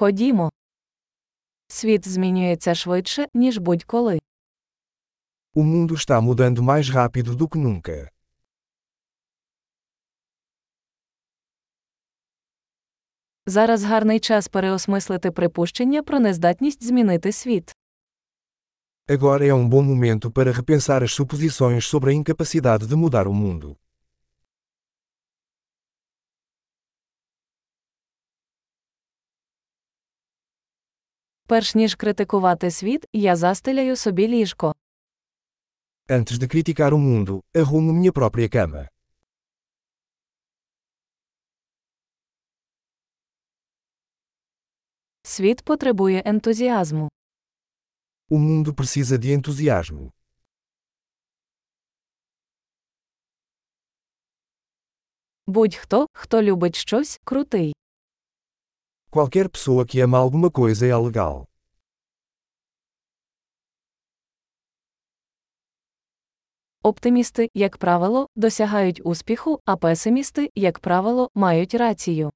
Ходімо. Світ змінюється швидше, ніж будь-коли. O mundo está mudando mais rápido do que nunca. Зараз гарний час переосмислити припущення про нездатність змінити світ. Agora é um bom momento para repensar as suposições sobre a incapacidade de mudar o mundo. Перш ніж критикувати світ, я застеляю собі ліжко. Antes de criticar o mundo, arrumo minha própria cama. Світ потребує ентузіазму. O mundo precisa de entusiasmo. Будь-хто, хто любить щось, крутий. Qualquer pessoa que ama alguma coisa é legal. Оптимісти, як правило, досягають успіху, а песимісти, як правило, мають рацію.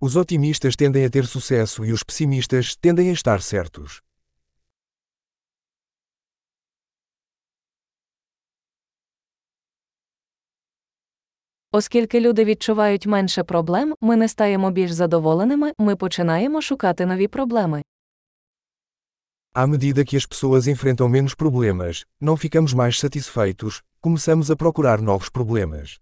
Os otimistas tendem a ter sucesso e os pessimistas tendem a estar certos. Оскільки люди відчувають менше проблем, ми не стаємо більш задоволеними, ми починаємо шукати нові проблеми. À medida que as pessoas enfrentam menos problemas, não ficamos mais satisfeitos, começamos a procurar novos problemas.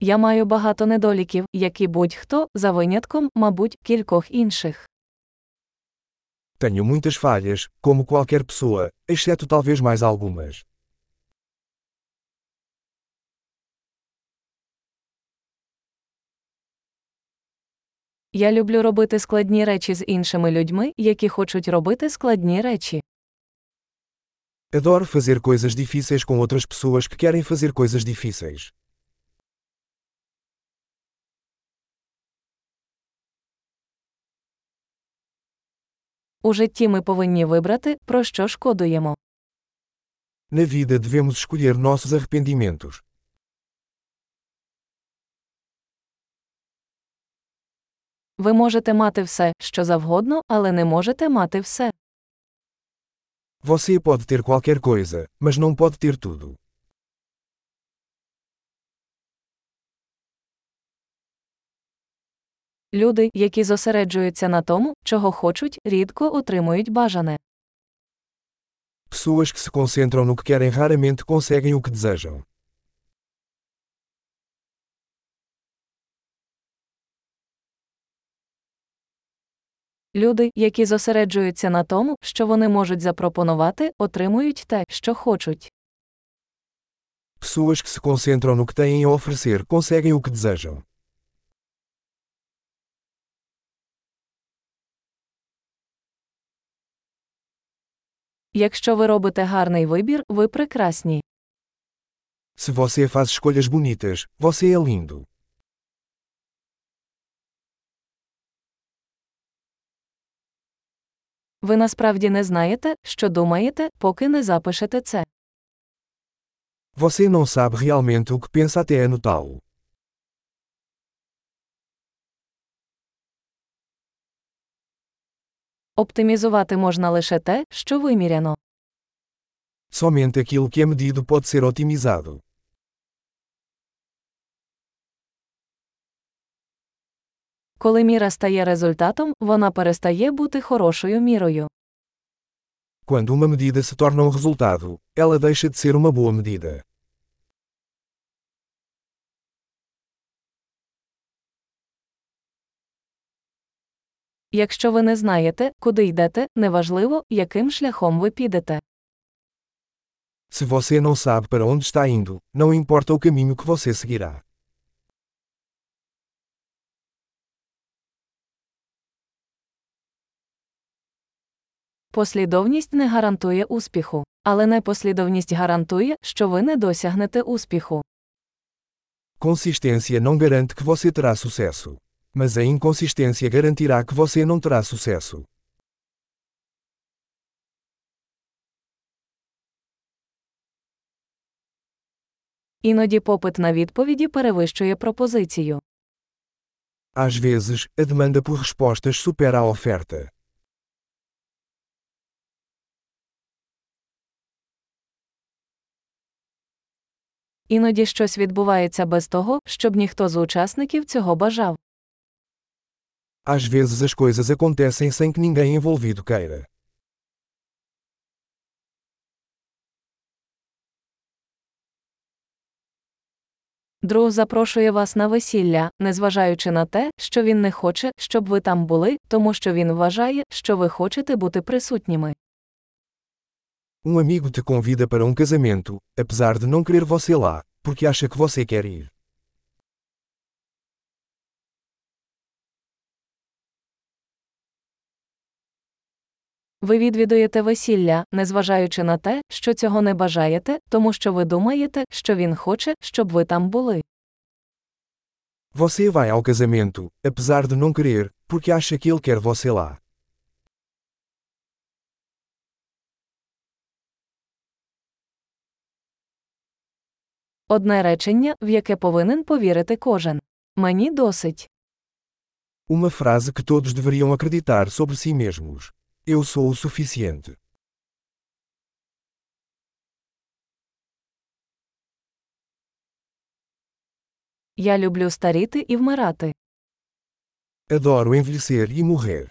Я маю багато недоліків, як і будь-хто, за винятком, мабуть, кількох інших. Tenho muitas falhas, como qualquer pessoa, exceto talvez mais algumas. Я люблю робити складні речі з іншими людьми, які хочуть робити складні речі. Adoro fazer coisas difíceis com outras pessoas que querem fazer coisas difíceis. У житті ми повинні вибрати, про що шкодуємо. Na vida devemos escolher nossos arrependimentos. Ви можете мати все, що завгодно, але не можете мати все. Você pode ter qualquer coisa, mas não pode ter tudo. Люди, які зосереджуються на тому, чого хочуть, рідко отримують бажане. Pessoas que se concentram no que querem raramente conseguem o que desejam. Люди, які зосереджуються на тому, що вони можуть запропонувати, отримують те, що хочуть. Pessoas que se concentram no que têm a oferecer conseguem o que desejam. Якщо ви робите гарний вибір, ви прекрасні. Se você faz escolhas bonitas, você é lindo. Ви насправді не знаєте, що думаєте, поки не запишете це. Você não sabe realmente o que pensa até anotá-lo. Оптимізувати можна лише те, що виміряно. Somente aquilo que é medido pode ser otimizado. Коли міра стає результатом, вона перестає бути хорошою мірою. Quando uma medida se torna um resultado, ela deixa de ser uma boa medida. Якщо ви не знаєте, куди йдете, неважливо, яким шляхом ви підете. Se você não sabe para onde está indo, não importa o caminho que você seguirá. Послідовність не гарантує успіху, але непослідовність гарантує, що ви не досягнете успіху. Consistência não garante que você terá sucesso. Mas a inconsistência garantirá que você não terá sucesso. Іноді попит на відповіді перевищує пропозицію. Às vezes, a demanda por respostas supera a oferta. Іноді щось відбувається без того, щоб ніхто з учасників цього бажав. Às vezes as coisas acontecem sem que ninguém envolvido queira. Друг запрошує вас на весілля, незважаючи на те, що він не хоче, щоб ви там були, тому що він вважає, що ви хочете бути присутніми. Um amigo te convida para um casamento, apesar de não querer você lá, porque acha que você quer ir. Ви відвідуєте весілля, незважаючи на те, що цього не бажаєте, тому що ви думаєте, що він хоче, щоб ви там були. Você vai ao casamento, apesar de não querer, porque acha que ele quer você lá. Одне речення, в яке повинен повірити кожен. Мені досить. Uma frase que todos deveriam acreditar sobre si mesmos. Eu sou o suficiente. Я люблю старіти і вмирати. Adoro envelhecer e morrer.